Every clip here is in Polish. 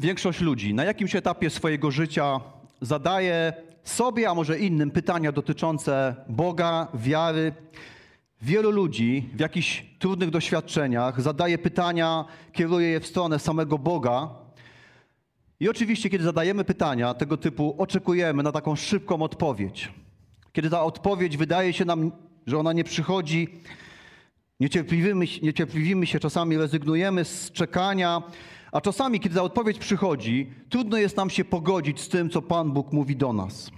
większość ludzi na jakimś etapie swojego życia zadaje sobie, a może innym pytania dotyczące Boga, wiary. Wielu ludzi w jakichś trudnych doświadczeniach zadaje pytania, kieruje je w stronę samego Boga. I oczywiście, kiedy zadajemy pytania tego typu, oczekujemy na taką szybką odpowiedź. Kiedy ta odpowiedź wydaje się nam, że ona nie przychodzi, niecierpliwimy, niecierpliwimy się, czasami rezygnujemy z czekania, a czasami, kiedy ta odpowiedź przychodzi, trudno jest nam się pogodzić z tym, co Pan Bóg mówi do nas.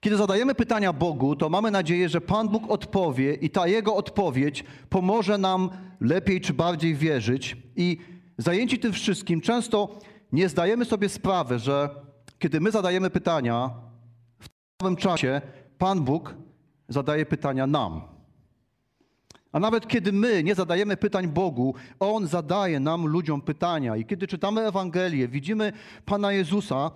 Kiedy zadajemy pytania Bogu, to mamy nadzieję, że Pan Bóg odpowie i ta Jego odpowiedź pomoże nam lepiej czy bardziej wierzyć. I zajęci tym wszystkim często nie zdajemy sobie sprawy, że kiedy my zadajemy pytania, w tym czasie Pan Bóg zadaje pytania nam. A nawet kiedy my nie zadajemy pytań Bogu, On zadaje nam, ludziom, pytania. I kiedy czytamy Ewangelię, widzimy Pana Jezusa,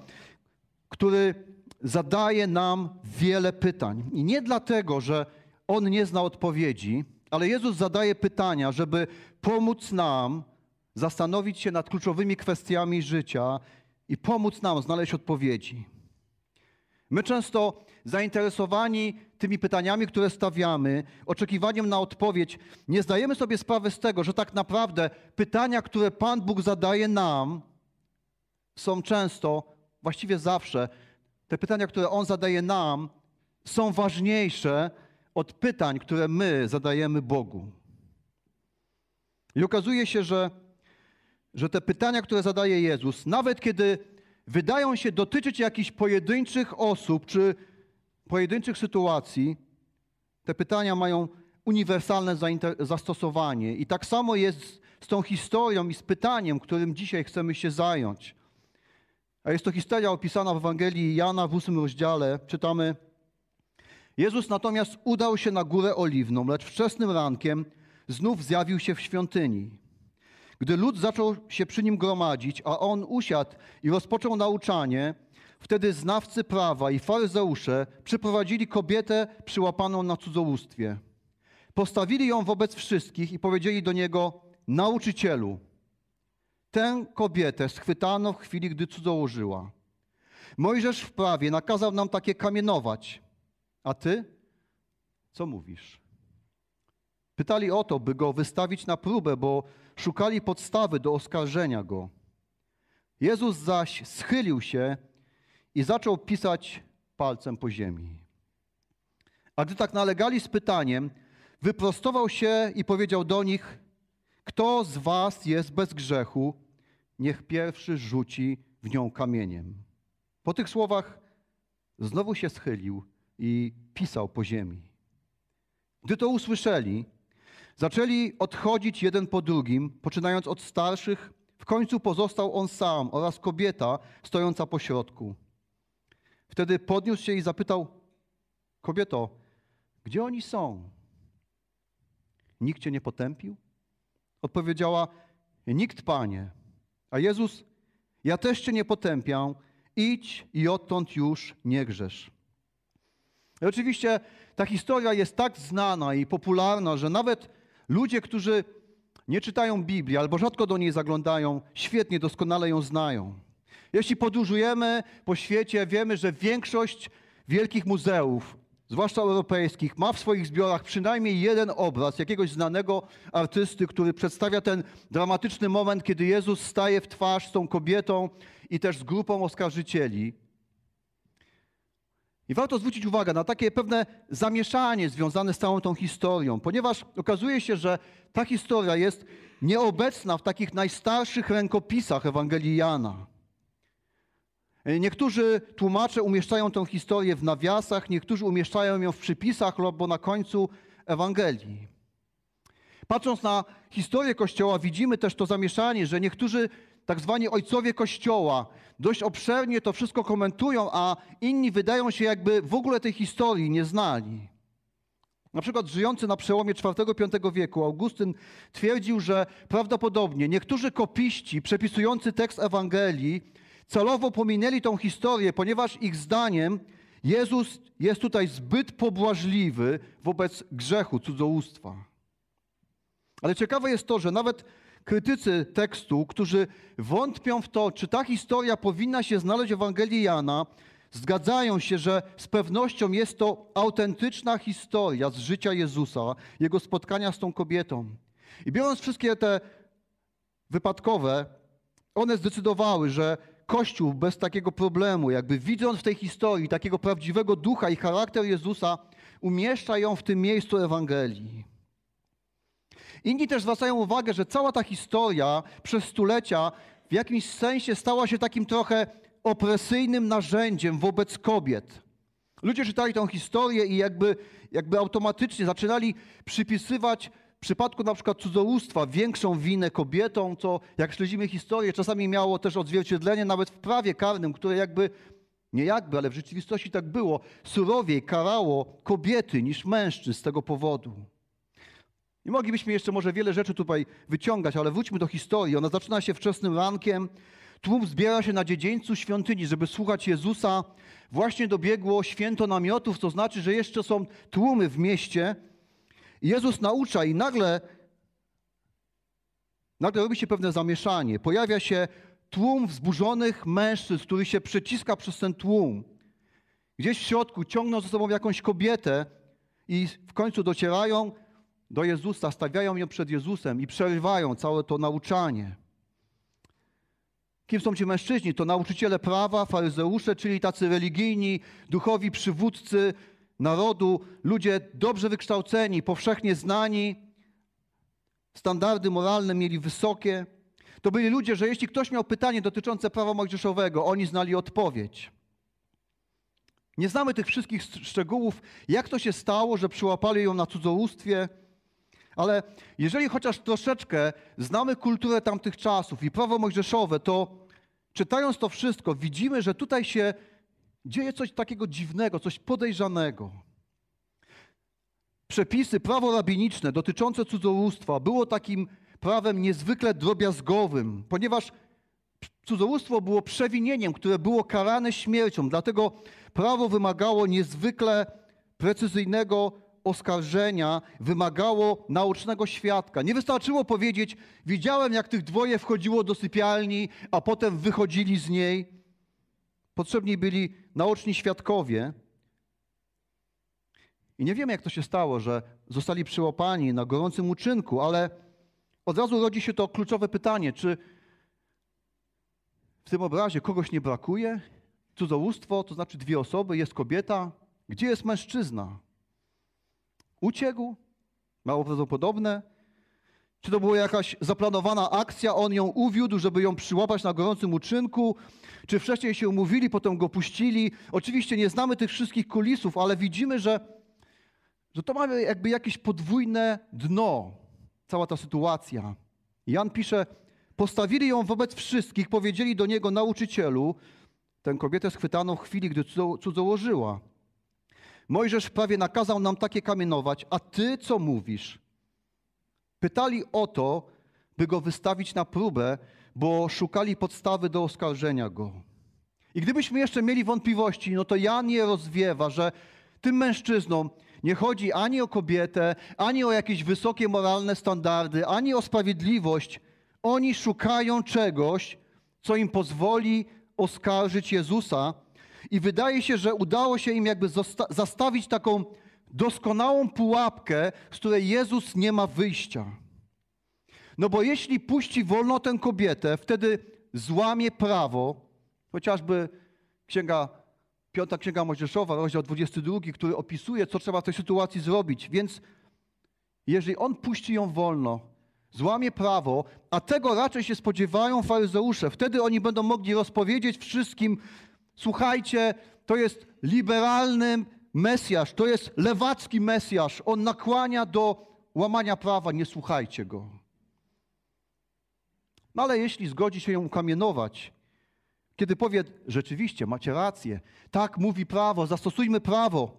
który zadaje nam wiele pytań. I nie dlatego, że On nie zna odpowiedzi, ale Jezus zadaje pytania, żeby pomóc nam zastanowić się nad kluczowymi kwestiami życia i pomóc nam znaleźć odpowiedzi. My często zainteresowani tymi pytaniami, które stawiamy, oczekiwaniem na odpowiedź, nie zdajemy sobie sprawy z tego, że tak naprawdę pytania, które Pan Bóg zadaje nam, są często, właściwie zawsze, te pytania, które On zadaje nam, są ważniejsze od pytań, które my zadajemy Bogu. I okazuje się, że, że te pytania, które zadaje Jezus, nawet kiedy wydają się dotyczyć jakichś pojedynczych osób czy pojedynczych sytuacji, te pytania mają uniwersalne zastosowanie. I tak samo jest z tą historią i z pytaniem, którym dzisiaj chcemy się zająć. A jest to historia opisana w Ewangelii Jana w ósmym rozdziale. Czytamy: Jezus natomiast udał się na górę oliwną, lecz wczesnym rankiem znów zjawił się w świątyni. Gdy lud zaczął się przy nim gromadzić, a on usiadł i rozpoczął nauczanie, wtedy znawcy prawa i faryzeusze przyprowadzili kobietę przyłapaną na cudzołóstwie. Postawili ją wobec wszystkich i powiedzieli do niego: Nauczycielu, tę kobietę schwytano w chwili, gdy cudzołożyła. Mojżesz w prawie nakazał nam takie kamienować. A ty? Co mówisz? Pytali o to, by go wystawić na próbę, bo szukali podstawy do oskarżenia go. Jezus zaś schylił się i zaczął pisać palcem po ziemi. A gdy tak nalegali z pytaniem, wyprostował się i powiedział do nich: Kto z was jest bez grzechu, niech pierwszy rzuci w nią kamieniem. Po tych słowach znowu się schylił i pisał po ziemi. Gdy to usłyszeli, zaczęli odchodzić jeden po drugim, poczynając od starszych. W końcu pozostał on sam oraz kobieta stojąca po środku. Wtedy podniósł się i zapytał: Kobieto, gdzie oni są? Nikt cię nie potępił? Odpowiedziała: Nikt, panie. A Jezus, ja też cię nie potępiam, idź i odtąd już nie grzesz. I oczywiście ta historia jest tak znana i popularna, że nawet ludzie, którzy nie czytają Biblii albo rzadko do niej zaglądają, świetnie, doskonale ją znają. Jeśli podróżujemy po świecie, wiemy, że większość wielkich muzeów zwłaszcza europejskich, ma w swoich zbiorach przynajmniej jeden obraz jakiegoś znanego artysty, który przedstawia ten dramatyczny moment, kiedy Jezus staje w twarz z tą kobietą i też z grupą oskarżycieli. I warto zwrócić uwagę na takie pewne zamieszanie związane z całą tą historią, ponieważ okazuje się, że ta historia jest nieobecna w takich najstarszych rękopisach Ewangelii Jana. Niektórzy tłumacze umieszczają tę historię w nawiasach, niektórzy umieszczają ją w przypisach albo na końcu Ewangelii. Patrząc na historię Kościoła, widzimy też to zamieszanie, że niektórzy tak zwani ojcowie Kościoła dość obszernie to wszystko komentują, a inni wydają się jakby w ogóle tej historii nie znali. Na przykład żyjący na przełomie IV-V wieku Augustyn twierdził, że prawdopodobnie niektórzy kopiści przepisujący tekst Ewangelii celowo pominęli tą historię, ponieważ ich zdaniem Jezus jest tutaj zbyt pobłażliwy wobec grzechu cudzołóstwa. Ale ciekawe jest to, że nawet krytycy tekstu, którzy wątpią w to, czy ta historia powinna się znaleźć w Ewangelii Jana, zgadzają się, że z pewnością jest to autentyczna historia z życia Jezusa, jego spotkania z tą kobietą. I biorąc wszystkie te wypadkowe, one zdecydowały, że Kościół bez takiego problemu, jakby widząc w tej historii takiego prawdziwego ducha i charakter Jezusa, umieszcza ją w tym miejscu Ewangelii. Inni też zwracają uwagę, że cała ta historia przez stulecia w jakimś sensie stała się takim trochę opresyjnym narzędziem wobec kobiet. Ludzie czytali tę historię i jakby, jakby automatycznie zaczynali przypisywać w przypadku na przykład cudzołóstwa większą winę kobietom, co jak śledzimy historię, czasami miało też odzwierciedlenie nawet w prawie karnym, które jakby, nie jakby, ale w rzeczywistości tak było, surowiej karało kobiety niż mężczyzn z tego powodu. I moglibyśmy jeszcze może wiele rzeczy tutaj wyciągać, ale wróćmy do historii. Ona zaczyna się wczesnym rankiem. Tłum zbiera się na dziedzińcu świątyni, żeby słuchać Jezusa. Właśnie dobiegło święto namiotów, to znaczy, że jeszcze są tłumy w mieście. Jezus naucza i nagle, nagle robi się pewne zamieszanie. Pojawia się tłum wzburzonych mężczyzn, który się przeciska przez ten tłum. Gdzieś w środku ciągną ze sobą jakąś kobietę i w końcu docierają do Jezusa, stawiają ją przed Jezusem i przerywają całe to nauczanie. Kim są ci mężczyźni? To nauczyciele prawa, faryzeusze, czyli tacy religijni, duchowi przywódcy narodu, ludzie dobrze wykształceni, powszechnie znani, standardy moralne mieli wysokie. To byli ludzie, że jeśli ktoś miał pytanie dotyczące prawa mojżeszowego, oni znali odpowiedź. Nie znamy tych wszystkich szczegółów, jak to się stało, że przyłapali ją na cudzołóstwie, ale jeżeli chociaż troszeczkę znamy kulturę tamtych czasów i prawo mojżeszowe, to czytając to wszystko, widzimy, że tutaj się dzieje coś takiego dziwnego, coś podejrzanego. Przepisy, prawo rabiniczne dotyczące cudzołóstwa było takim prawem niezwykle drobiazgowym, ponieważ cudzołóstwo było przewinieniem, które było karane śmiercią. Dlatego prawo wymagało niezwykle precyzyjnego oskarżenia wymagało naocznego świadka. Nie wystarczyło powiedzieć, widziałem jak tych dwoje wchodziło do sypialni, a potem wychodzili z niej. Potrzebni byli naoczni świadkowie. I nie wiemy, jak to się stało, że zostali przyłapani na gorącym uczynku, ale od razu rodzi się to kluczowe pytanie, czy w tym obrazie kogoś nie brakuje? Cudzołóstwo, to znaczy dwie osoby, jest kobieta. Gdzie jest mężczyzna? Uciekł? Mało prawdopodobne. Czy to była jakaś zaplanowana akcja, on ją uwiódł, żeby ją przyłapać na gorącym uczynku? Czy wcześniej się umówili, potem go puścili? Oczywiście nie znamy tych wszystkich kulisów, ale widzimy, że, że to ma jakby jakieś podwójne dno, cała ta sytuacja. Jan pisze, postawili ją wobec wszystkich, powiedzieli do niego, nauczycielu, tę kobietę schwytano w chwili, gdy cudzołożyła. Mojżesz prawie nakazał nam takie kamienować, a ty co mówisz? Pytali o to, by go wystawić na próbę, bo szukali podstawy do oskarżenia go. I gdybyśmy jeszcze mieli wątpliwości, no to Jan je rozwiewa, że tym mężczyznom nie chodzi ani o kobietę, ani o jakieś wysokie moralne standardy, ani o sprawiedliwość. Oni szukają czegoś, co im pozwoli oskarżyć Jezusa, i wydaje się, że udało się im jakby zastawić taką doskonałą pułapkę, z której Jezus nie ma wyjścia. No bo jeśli puści wolno tę kobietę, wtedy złamie prawo, chociażby księga, piąta księga Mojżeszowa, rozdział 22, który opisuje, co trzeba w tej sytuacji zrobić. Więc jeżeli on puści ją wolno, złamie prawo, a tego raczej się spodziewają faryzeusze, wtedy oni będą mogli rozpowiedzieć wszystkim, Słuchajcie, to jest liberalny Mesjasz, to jest lewacki Mesjasz. On nakłania do łamania prawa, nie słuchajcie go. No ale jeśli zgodzi się ją ukamienować, kiedy powie, rzeczywiście, macie rację, tak mówi prawo, zastosujmy prawo,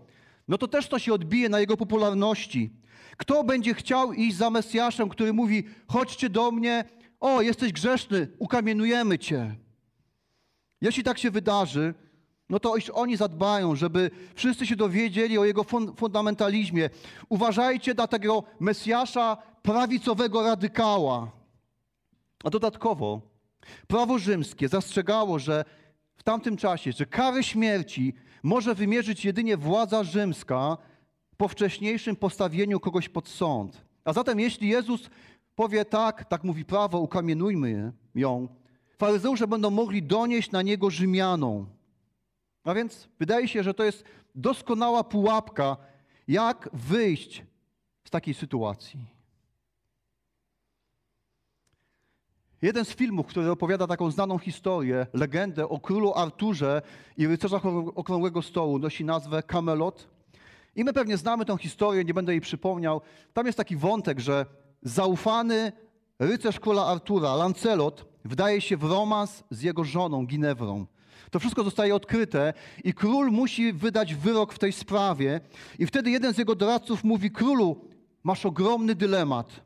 no to też to się odbije na jego popularności. Kto będzie chciał iść za Mesjaszem, który mówi, chodźcie do mnie, o, jesteś grzeszny, ukamienujemy cię. Jeśli tak się wydarzy, no to iż oni zadbają, żeby wszyscy się dowiedzieli o jego fundamentalizmie. Uważajcie dla tego Mesjasza prawicowego radykała. A dodatkowo prawo rzymskie zastrzegało, że w tamtym czasie, że karę śmierci może wymierzyć jedynie władza rzymska po wcześniejszym postawieniu kogoś pod sąd. A zatem jeśli Jezus powie tak, tak mówi prawo, ukamienujmy ją, faryzeusze będą mogli donieść na niego Rzymianom. A więc wydaje się, że to jest doskonała pułapka, jak wyjść z takiej sytuacji. Jeden z filmów, który opowiada taką znaną historię, legendę o królu Arturze i rycerzach okrągłego stołu, nosi nazwę Camelot. I my pewnie znamy tę historię, nie będę jej przypomniał. Tam jest taki wątek, że zaufany rycerz króla Artura, Lancelot, wdaje się w romans z jego żoną Ginewrą. To wszystko zostaje odkryte i król musi wydać wyrok w tej sprawie. I wtedy jeden z jego doradców mówi: Królu, masz ogromny dylemat.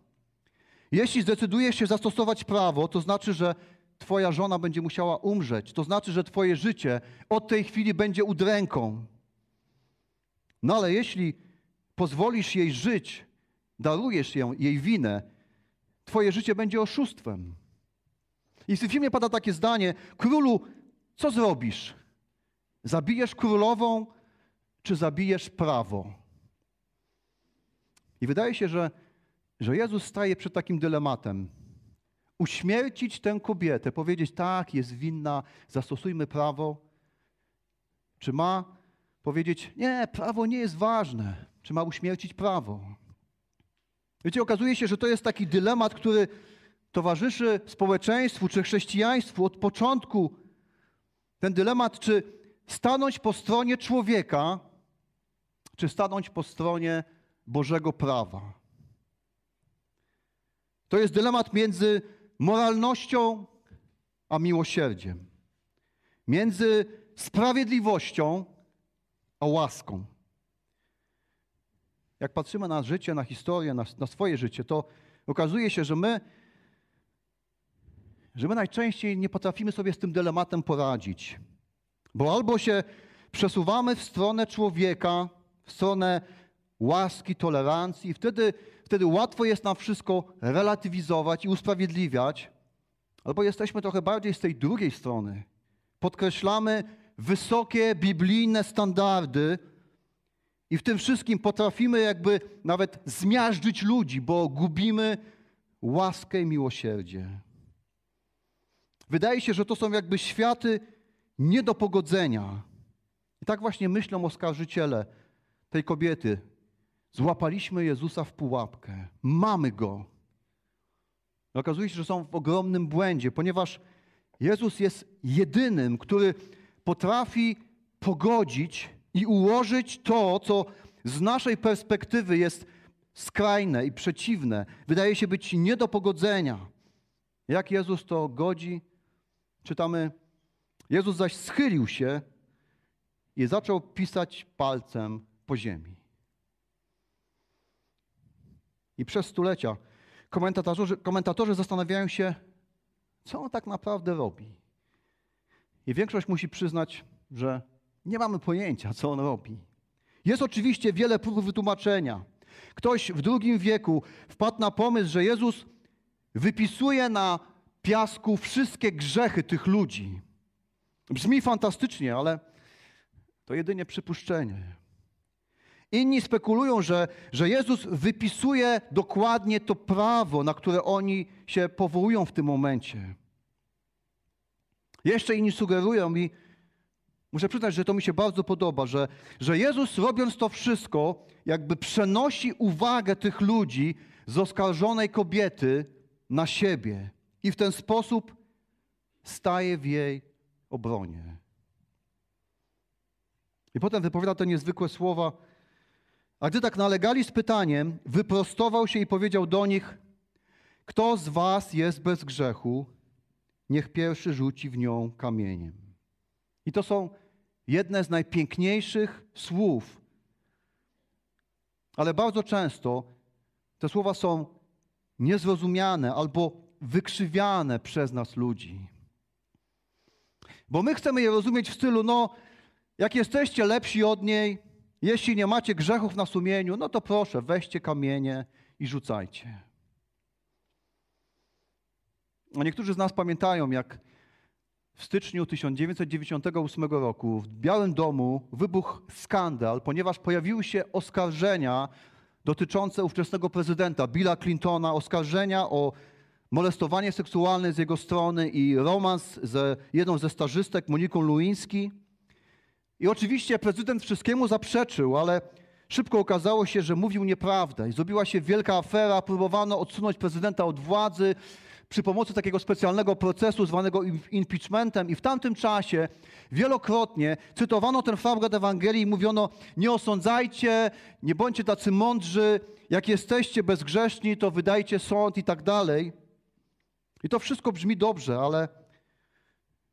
Jeśli zdecydujesz się zastosować prawo, to znaczy, że Twoja żona będzie musiała umrzeć. To znaczy, że Twoje życie od tej chwili będzie udręką. No ale jeśli pozwolisz jej żyć, darujesz ją, jej winę, Twoje życie będzie oszustwem. I w filmie pada takie zdanie: Królu, co zrobisz? Zabijesz królową, czy zabijesz prawo? I wydaje się, że że Jezus staje przed takim dylematem. Uśmiercić tę kobietę, powiedzieć tak, jest winna, zastosujmy prawo, czy ma powiedzieć nie, prawo nie jest ważne, czy ma uśmiercić prawo. Wiecie, okazuje się, że to jest taki dylemat, który towarzyszy społeczeństwu czy chrześcijaństwu od początku. Ten dylemat, czy stanąć po stronie człowieka, czy stanąć po stronie Bożego prawa. To jest dylemat między moralnością a miłosierdziem, między sprawiedliwością a łaską. Jak patrzymy na życie, na historię, na, na swoje życie, to okazuje się, że my, że my najczęściej nie potrafimy sobie z tym dylematem poradzić. Bo albo się przesuwamy w stronę człowieka, w stronę łaski, tolerancji, i wtedy wtedy łatwo jest nam wszystko relatywizować i usprawiedliwiać, albo jesteśmy trochę bardziej z tej drugiej strony. Podkreślamy wysokie biblijne standardy i w tym wszystkim potrafimy jakby nawet zmiażdżyć ludzi, bo gubimy łaskę i miłosierdzie. Wydaje się, że to są jakby światy nie do pogodzenia. I tak właśnie myślą oskarżyciele tej kobiety, Złapaliśmy Jezusa w pułapkę. Mamy go. I okazuje się, że są w ogromnym błędzie, ponieważ Jezus jest jedynym, który potrafi pogodzić i ułożyć to, co z naszej perspektywy jest skrajne i przeciwne, wydaje się być nie do pogodzenia. Jak Jezus to godzi? Czytamy, Jezus zaś schylił się i zaczął pisać palcem po ziemi. I przez stulecia komentatorzy, komentatorzy zastanawiają się, co on tak naprawdę robi. I większość musi przyznać, że nie mamy pojęcia, co on robi. Jest oczywiście wiele prób wytłumaczenia. Ktoś w drugim wieku wpadł na pomysł, że Jezus wypisuje na piasku wszystkie grzechy tych ludzi. Brzmi fantastycznie, ale to jedynie przypuszczenie. Inni spekulują, że, że Jezus wypisuje dokładnie to prawo, na które oni się powołują w tym momencie. Jeszcze inni sugerują mi, muszę przyznać, że to mi się bardzo podoba, że, że Jezus robiąc to wszystko, jakby przenosi uwagę tych ludzi z oskarżonej kobiety na siebie i w ten sposób staje w jej obronie. I potem wypowiada te niezwykłe słowa, a gdy tak nalegali z pytaniem, wyprostował się i powiedział do nich: Kto z was jest bez grzechu, niech pierwszy rzuci w nią kamieniem. I to są jedne z najpiękniejszych słów. Ale bardzo często te słowa są niezrozumiane albo wykrzywiane przez nas ludzi. Bo my chcemy je rozumieć w stylu, no, jak jesteście lepsi od niej, jeśli nie macie grzechów na sumieniu, no to proszę, weźcie kamienie i rzucajcie. A niektórzy z nas pamiętają, jak w styczniu 1998 roku w Białym Domu wybuchł skandal, ponieważ pojawiły się oskarżenia dotyczące ówczesnego prezydenta Billa Clintona, oskarżenia o molestowanie seksualne z jego strony i romans z jedną ze stażystek, Moniką Luiński. I oczywiście prezydent wszystkiemu zaprzeczył, ale szybko okazało się, że mówił nieprawdę i zrobiła się wielka afera, próbowano odsunąć prezydenta od władzy, przy pomocy takiego specjalnego procesu zwanego impeachmentem i w tamtym czasie wielokrotnie cytowano ten fragment Ewangelii i mówiono nie osądzajcie, nie bądźcie tacy mądrzy, jak jesteście bezgrzeszni, to wydajcie sąd i tak dalej. I to wszystko brzmi dobrze, ale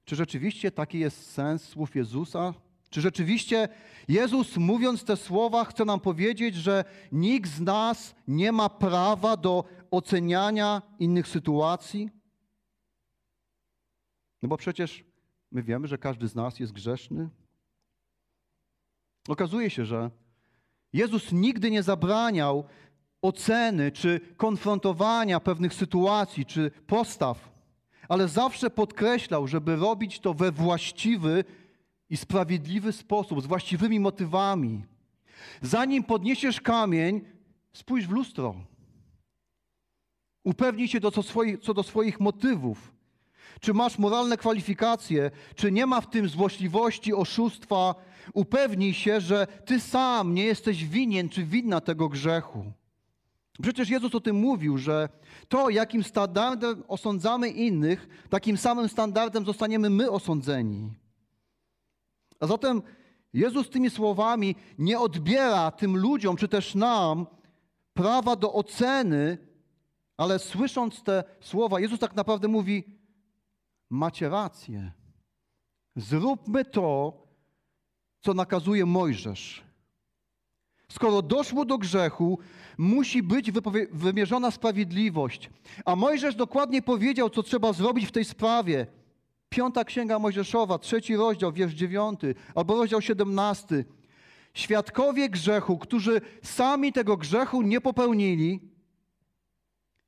czy rzeczywiście taki jest sens słów Jezusa? Czy rzeczywiście Jezus, mówiąc te słowa, chce nam powiedzieć, że nikt z nas nie ma prawa do oceniania innych sytuacji? No bo przecież my wiemy, że każdy z nas jest grzeszny. Okazuje się, że Jezus nigdy nie zabraniał oceny czy konfrontowania pewnych sytuacji czy postaw, ale zawsze podkreślał, żeby robić to we właściwy i sprawiedliwy sposób, z właściwymi motywami. Zanim podniesiesz kamień, spójrz w lustro. Upewnij się do, co, co do swoich motywów. Czy masz moralne kwalifikacje, czy nie ma w tym złośliwości, oszustwa. Upewnij się, że ty sam nie jesteś winien czy winna tego grzechu. Przecież Jezus o tym mówił, że to, jakim standardem osądzamy innych, takim samym standardem zostaniemy my osądzeni. A zatem Jezus tymi słowami nie odbiera tym ludziom, czy też nam, prawa do oceny, ale słysząc te słowa, Jezus tak naprawdę mówi: Macie rację. Zróbmy to, co nakazuje Mojżesz. Skoro doszło do grzechu, musi być wymierzona sprawiedliwość. A Mojżesz dokładnie powiedział, co trzeba zrobić w tej sprawie. Piąta Księga Mojżeszowa, trzeci rozdział, wiersz dziewiąty, albo rozdział siedemnasty. Świadkowie grzechu, którzy sami tego grzechu nie popełnili,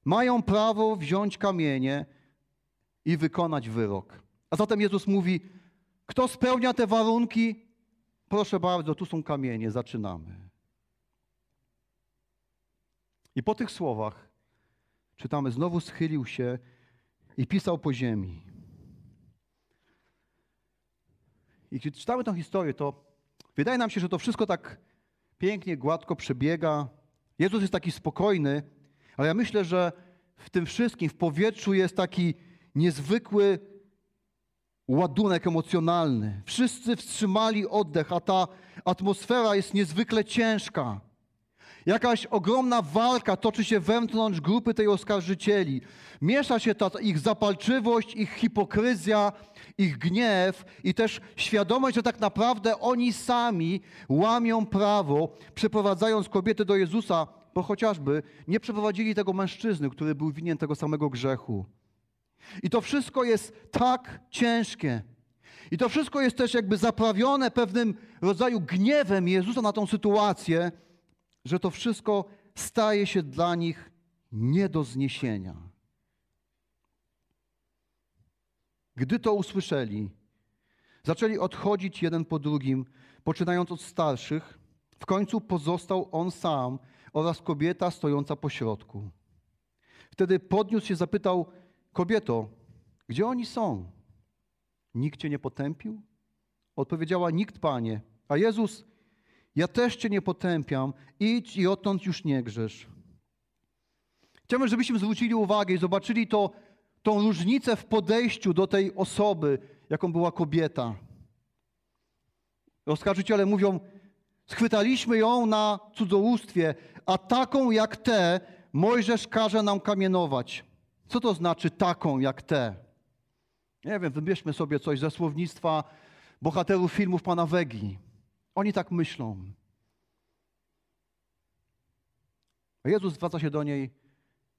mają prawo wziąć kamienie i wykonać wyrok. A zatem Jezus mówi, kto spełnia te warunki, proszę bardzo, tu są kamienie, zaczynamy. I po tych słowach czytamy, znowu schylił się i pisał po ziemi. I kiedy czytamy tę historię, to wydaje nam się, że to wszystko tak pięknie, gładko przebiega. Jezus jest taki spokojny, ale ja myślę, że w tym wszystkim, w powietrzu jest taki niezwykły ładunek emocjonalny. Wszyscy wstrzymali oddech, a ta atmosfera jest niezwykle ciężka. Jakaś ogromna walka toczy się wewnątrz grupy tej oskarżycieli. Miesza się ta ich zapalczywość, ich hipokryzja, ich gniew i też świadomość, że tak naprawdę oni sami łamią prawo, przeprowadzając kobiety do Jezusa, bo chociażby nie przeprowadzili tego mężczyzny, który był winien tego samego grzechu. I to wszystko jest tak ciężkie. I to wszystko jest też jakby zaprawione pewnym rodzaju gniewem Jezusa na tą sytuację, że to wszystko staje się dla nich nie do zniesienia. Gdy to usłyszeli, zaczęli odchodzić jeden po drugim, poczynając od starszych. W końcu pozostał on sam oraz kobieta stojąca po środku. Wtedy podniósł się, zapytał: Kobieto, gdzie oni są? Nikt cię nie potępił? Odpowiedziała: Nikt, panie. A Jezus ja też Cię nie potępiam, idź i odtąd już nie grzesz. Chciałbym, żebyśmy zwrócili uwagę i zobaczyli to, tą różnicę w podejściu do tej osoby, jaką była kobieta. Oskarżyciele mówią, schwytaliśmy ją na cudzołóstwie, a taką jak te Mojżesz każe nam kamienować. Co to znaczy taką jak te? Nie wiem, wybierzmy sobie coś ze słownictwa bohaterów filmów pana Wegi. Oni tak myślą. A Jezus zwraca się do niej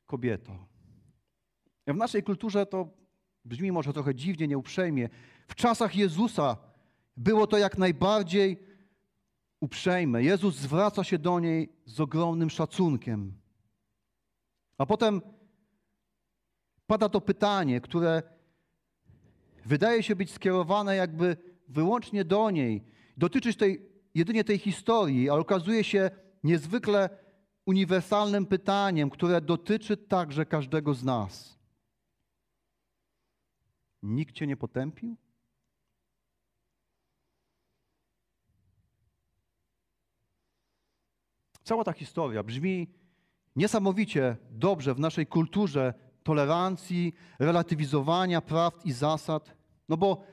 kobieto. W naszej kulturze to brzmi może trochę dziwnie, nieuprzejmie. W czasach Jezusa było to jak najbardziej uprzejme. Jezus zwraca się do niej z ogromnym szacunkiem. A potem pada to pytanie, które wydaje się być skierowane jakby wyłącznie do niej, dotyczyć tej, jedynie tej historii, ale okazuje się niezwykle uniwersalnym pytaniem, które dotyczy także każdego z nas. Nikt cię nie potępił? Cała ta historia brzmi niesamowicie dobrze w naszej kulturze tolerancji, relatywizowania prawd i zasad. No bo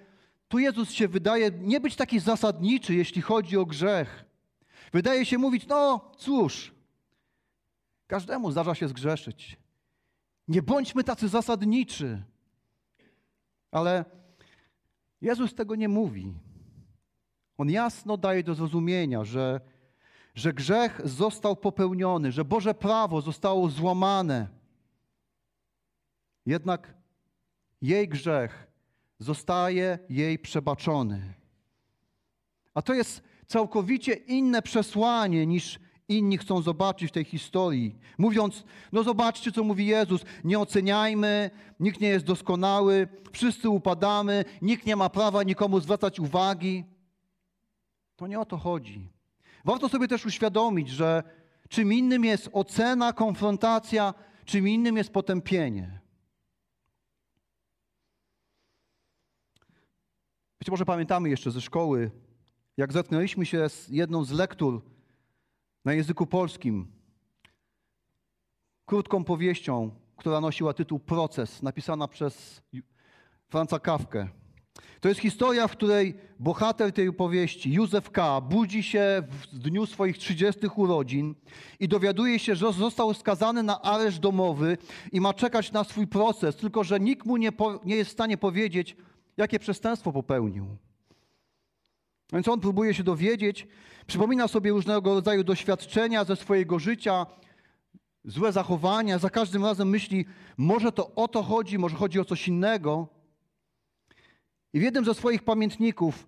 tu Jezus się wydaje nie być taki zasadniczy, jeśli chodzi o grzech. Wydaje się mówić, no cóż, każdemu zdarza się zgrzeszyć. Nie bądźmy tacy zasadniczy. Ale Jezus tego nie mówi. On jasno daje do zrozumienia, że, że grzech został popełniony, że Boże prawo zostało złamane. Jednak jej grzech zostaje jej przebaczony. A to jest całkowicie inne przesłanie niż inni chcą zobaczyć w tej historii. Mówiąc, no zobaczcie, co mówi Jezus, nie oceniajmy, nikt nie jest doskonały, wszyscy upadamy, nikt nie ma prawa nikomu zwracać uwagi. To nie o to chodzi. Warto sobie też uświadomić, że czym innym jest ocena, konfrontacja, czym innym jest potępienie. Być może pamiętamy jeszcze ze szkoły, jak zetknęliśmy się z jedną z lektur na języku polskim, krótką powieścią, która nosiła tytuł Proces, napisana przez Franca Kawkę. To jest historia, w której bohater tej opowieści, Józef K., budzi się w dniu swoich 30 urodzin i dowiaduje się, że został skazany na areszt domowy i ma czekać na swój proces, tylko że nikt mu nie, nie jest w stanie powiedzieć, jakie przestępstwo popełnił. Więc on próbuje się dowiedzieć, przypomina sobie różnego rodzaju doświadczenia ze swojego życia, złe zachowania, za każdym razem myśli, może to o to chodzi, może chodzi o coś innego. I w jednym ze swoich pamiętników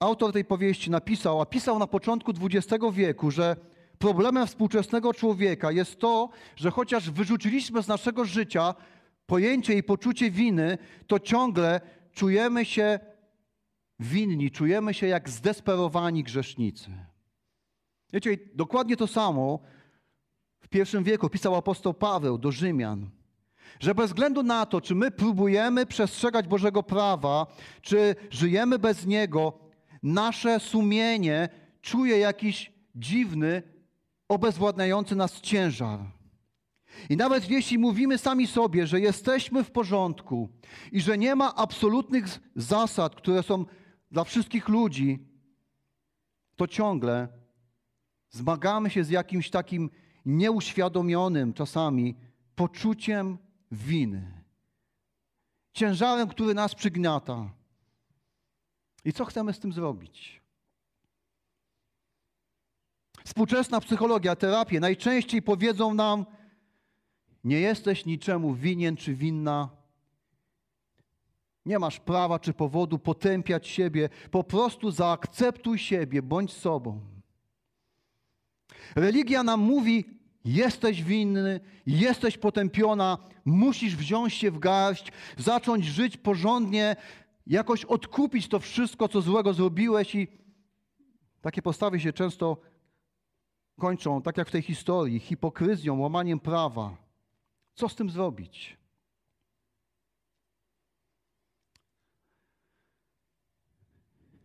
autor tej powieści napisał, a pisał na początku XX wieku, że problemem współczesnego człowieka jest to, że chociaż wyrzuciliśmy z naszego życia pojęcie i poczucie winy, to ciągle czujemy się winni, czujemy się jak zdesperowani grzesznicy. Wiecie, dokładnie to samo w pierwszym wieku pisał apostoł Paweł do Rzymian, że bez względu na to, czy my próbujemy przestrzegać Bożego prawa, czy żyjemy bez niego, nasze sumienie czuje jakiś dziwny, obezwładniający nas ciężar. I nawet jeśli mówimy sami sobie, że jesteśmy w porządku i że nie ma absolutnych zasad, które są dla wszystkich ludzi, to ciągle zmagamy się z jakimś takim nieuświadomionym czasami poczuciem winy, ciężarem, który nas przygniata. I co chcemy z tym zrobić? Współczesna psychologia, terapie najczęściej powiedzą nam, nie jesteś niczemu winien czy winna. Nie masz prawa czy powodu potępiać siebie. Po prostu zaakceptuj siebie, bądź sobą. Religia nam mówi: jesteś winny, jesteś potępiona, musisz wziąć się w garść, zacząć żyć porządnie, jakoś odkupić to wszystko, co złego zrobiłeś. I takie postawy się często kończą, tak jak w tej historii, hipokryzją, łamaniem prawa. Co z tym zrobić?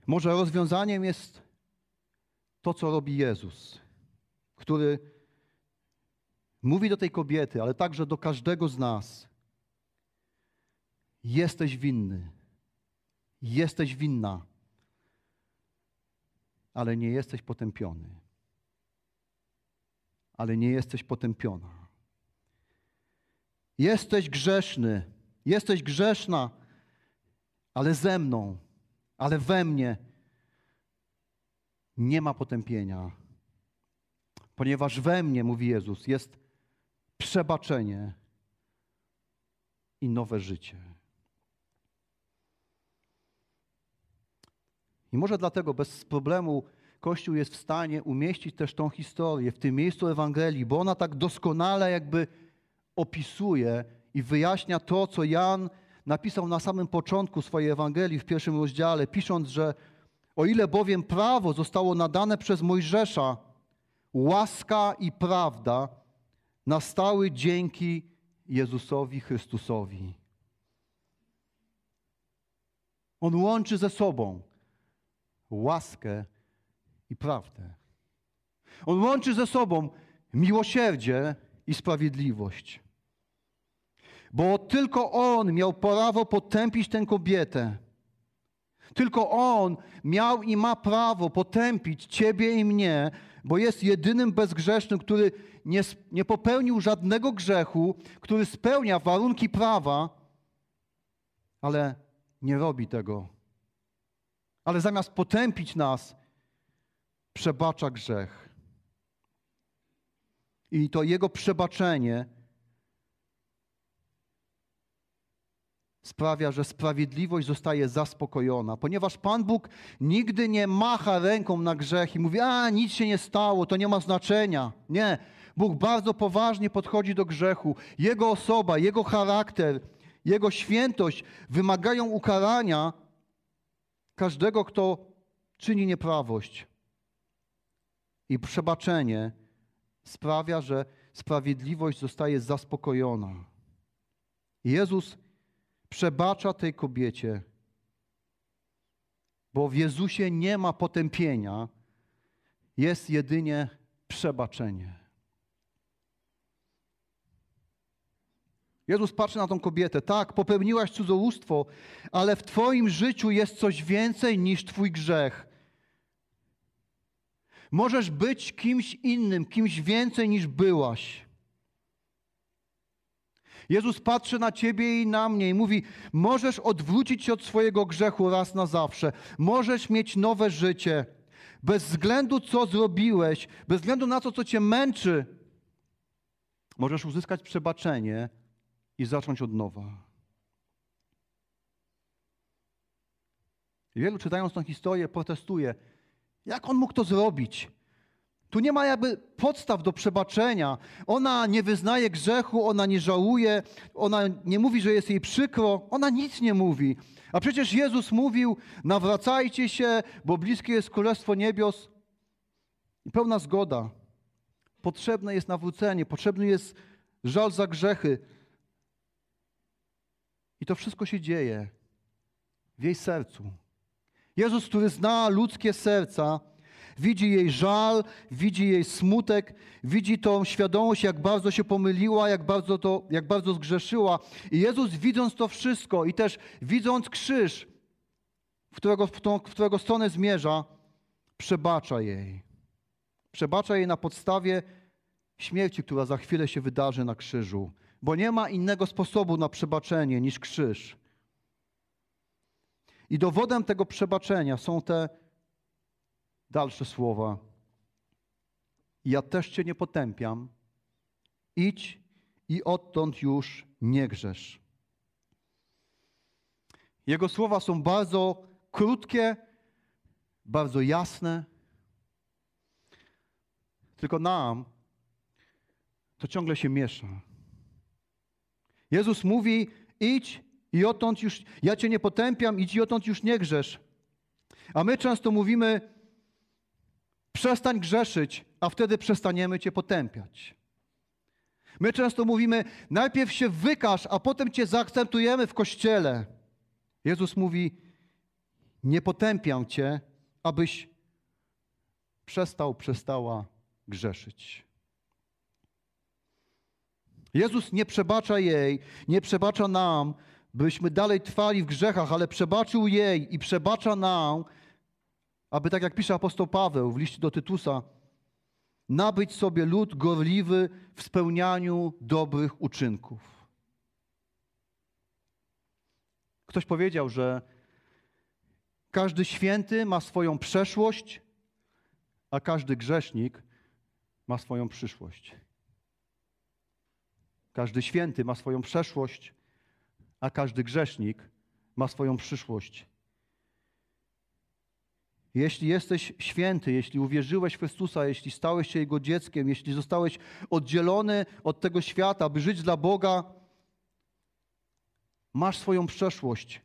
Może rozwiązaniem jest to, co robi Jezus, który mówi do tej kobiety, ale także do każdego z nas: Jesteś winny, jesteś winna, ale nie jesteś potępiony. Ale nie jesteś potępiona. Jesteś grzeszny, jesteś grzeszna, ale ze mną, ale we mnie nie ma potępienia. Ponieważ we mnie, mówi Jezus, jest przebaczenie i nowe życie. I może dlatego bez problemu Kościół jest w stanie umieścić też tą historię w tym miejscu Ewangelii, bo ona tak doskonale jakby opisuje i wyjaśnia to, co Jan napisał na samym początku swojej Ewangelii w pierwszym rozdziale, pisząc, że o ile bowiem prawo zostało nadane przez Mojżesza, łaska i prawda nastały dzięki Jezusowi Chrystusowi. On łączy ze sobą łaskę i prawdę. On łączy ze sobą miłosierdzie i sprawiedliwość. Bo tylko On miał prawo potępić tę kobietę. Tylko On miał i ma prawo potępić Ciebie i mnie, bo jest jedynym bezgrzesznym, który nie, nie popełnił żadnego grzechu, który spełnia warunki prawa, ale nie robi tego. Ale zamiast potępić nas, przebacza grzech. I to Jego przebaczenie sprawia, że sprawiedliwość zostaje zaspokojona, ponieważ Pan Bóg nigdy nie macha ręką na grzech i mówi: A, nic się nie stało, to nie ma znaczenia. Nie. Bóg bardzo poważnie podchodzi do grzechu. Jego osoba, jego charakter, jego świętość wymagają ukarania każdego, kto czyni nieprawość. I przebaczenie sprawia, że sprawiedliwość zostaje zaspokojona. Jezus przebacza tej kobiecie, bo w Jezusie nie ma potępienia, jest jedynie przebaczenie. Jezus patrzy na tą kobietę. Tak, popełniłaś cudzołóstwo, ale w Twoim życiu jest coś więcej niż Twój grzech. Możesz być kimś innym, kimś więcej niż byłaś. Jezus patrzy na ciebie i na mnie i mówi: Możesz odwrócić się od swojego grzechu raz na zawsze. Możesz mieć nowe życie. Bez względu, co zrobiłeś, bez względu na to, co cię męczy, możesz uzyskać przebaczenie i zacząć od nowa. Wielu czytając tę historię protestuje. Jak on mógł to zrobić? Tu nie ma jakby podstaw do przebaczenia. Ona nie wyznaje grzechu, ona nie żałuje, ona nie mówi, że jest jej przykro, ona nic nie mówi. A przecież Jezus mówił: nawracajcie się, bo bliskie jest Królestwo Niebios. I pełna zgoda. Potrzebne jest nawrócenie, potrzebny jest żal za grzechy. I to wszystko się dzieje w jej sercu. Jezus, który zna ludzkie serca, widzi jej żal, widzi jej smutek, widzi tą świadomość, jak bardzo się pomyliła, jak bardzo, to, jak bardzo zgrzeszyła. I Jezus, widząc to wszystko i też widząc krzyż, w którego, w, tą, w którego stronę zmierza, przebacza jej. Przebacza jej na podstawie śmierci, która za chwilę się wydarzy na krzyżu, bo nie ma innego sposobu na przebaczenie niż krzyż. I dowodem tego przebaczenia są te dalsze słowa. Ja też Cię nie potępiam. Idź i odtąd już nie grzesz. Jego słowa są bardzo krótkie, bardzo jasne. Tylko nam to ciągle się miesza. Jezus mówi: idź i odtąd już, ja cię nie potępiam, idź i odtąd już nie grzesz. A my często mówimy, Przestań grzeszyć, a wtedy przestaniemy Cię potępiać. My często mówimy, najpierw się wykaż, a potem Cię zaakceptujemy w kościele. Jezus mówi, nie potępiam Cię, abyś przestał, przestała grzeszyć. Jezus nie przebacza jej, nie przebacza nam, byśmy dalej trwali w grzechach, ale przebaczył jej i przebacza nam, aby tak jak pisze apostoł Paweł w liście do Tytusa, nabyć sobie lud gorliwy w spełnianiu dobrych uczynków. Ktoś powiedział, że każdy święty ma swoją przeszłość, a każdy grzesznik ma swoją przyszłość. Każdy święty ma swoją przeszłość, a każdy grzesznik ma swoją przyszłość. Jeśli jesteś święty, jeśli uwierzyłeś w Chrystusa, jeśli stałeś się Jego dzieckiem, jeśli zostałeś oddzielony od tego świata, by żyć dla Boga, masz swoją przeszłość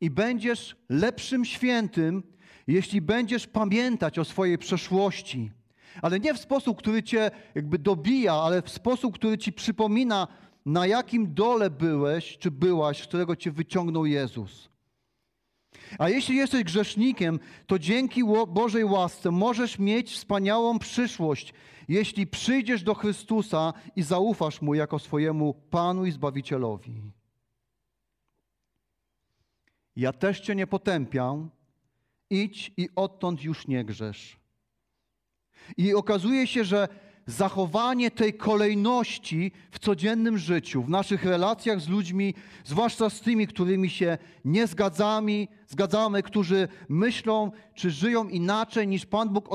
i będziesz lepszym świętym, jeśli będziesz pamiętać o swojej przeszłości. Ale nie w sposób, który cię jakby dobija, ale w sposób, który ci przypomina, na jakim dole byłeś, czy byłaś, z którego cię wyciągnął Jezus. A jeśli jesteś grzesznikiem, to dzięki Bożej łasce możesz mieć wspaniałą przyszłość, jeśli przyjdziesz do Chrystusa i zaufasz Mu jako swojemu Panu i Zbawicielowi. Ja też Cię nie potępiam, idź i odtąd już nie grzesz. I okazuje się, że zachowanie tej kolejności w codziennym życiu, w naszych relacjach z ludźmi, zwłaszcza z tymi, którymi się nie zgadzamy, zgadzamy, którzy myślą czy żyją inaczej niż Pan Bóg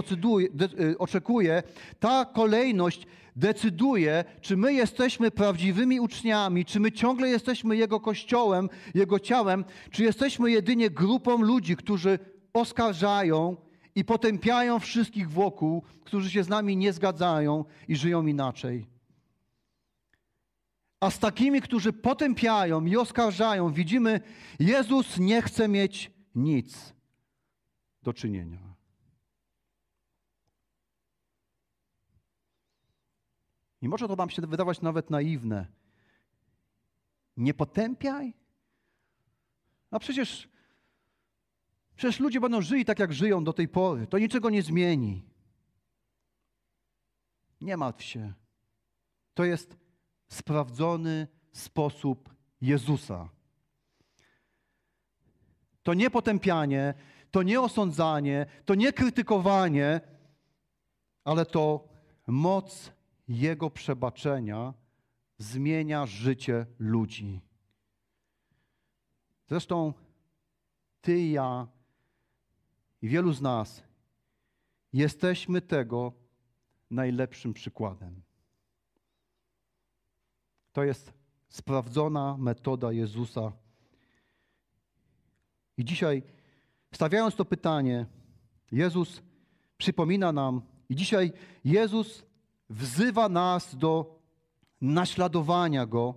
y, oczekuje, ta kolejność decyduje, czy my jesteśmy prawdziwymi uczniami, czy my ciągle jesteśmy Jego kościołem, Jego ciałem, czy jesteśmy jedynie grupą ludzi, którzy oskarżają, i potępiają wszystkich wokół, którzy się z nami nie zgadzają i żyją inaczej. A z takimi, którzy potępiają i oskarżają, widzimy, Jezus nie chce mieć nic do czynienia. I może to nam się wydawać nawet naiwne. Nie potępiaj? A przecież Przecież ludzie będą żyli tak, jak żyją do tej pory. To niczego nie zmieni. Nie martw się. To jest sprawdzony sposób Jezusa. To nie potępianie, to nie osądzanie, to nie krytykowanie, ale to moc Jego przebaczenia zmienia życie ludzi. Zresztą Ty i ja i wielu z nas jesteśmy tego najlepszym przykładem. To jest sprawdzona metoda Jezusa. I dzisiaj, stawiając to pytanie, Jezus przypomina nam, i dzisiaj Jezus wzywa nas do naśladowania Go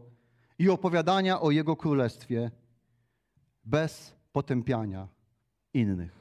i opowiadania o Jego królestwie bez potępiania innych.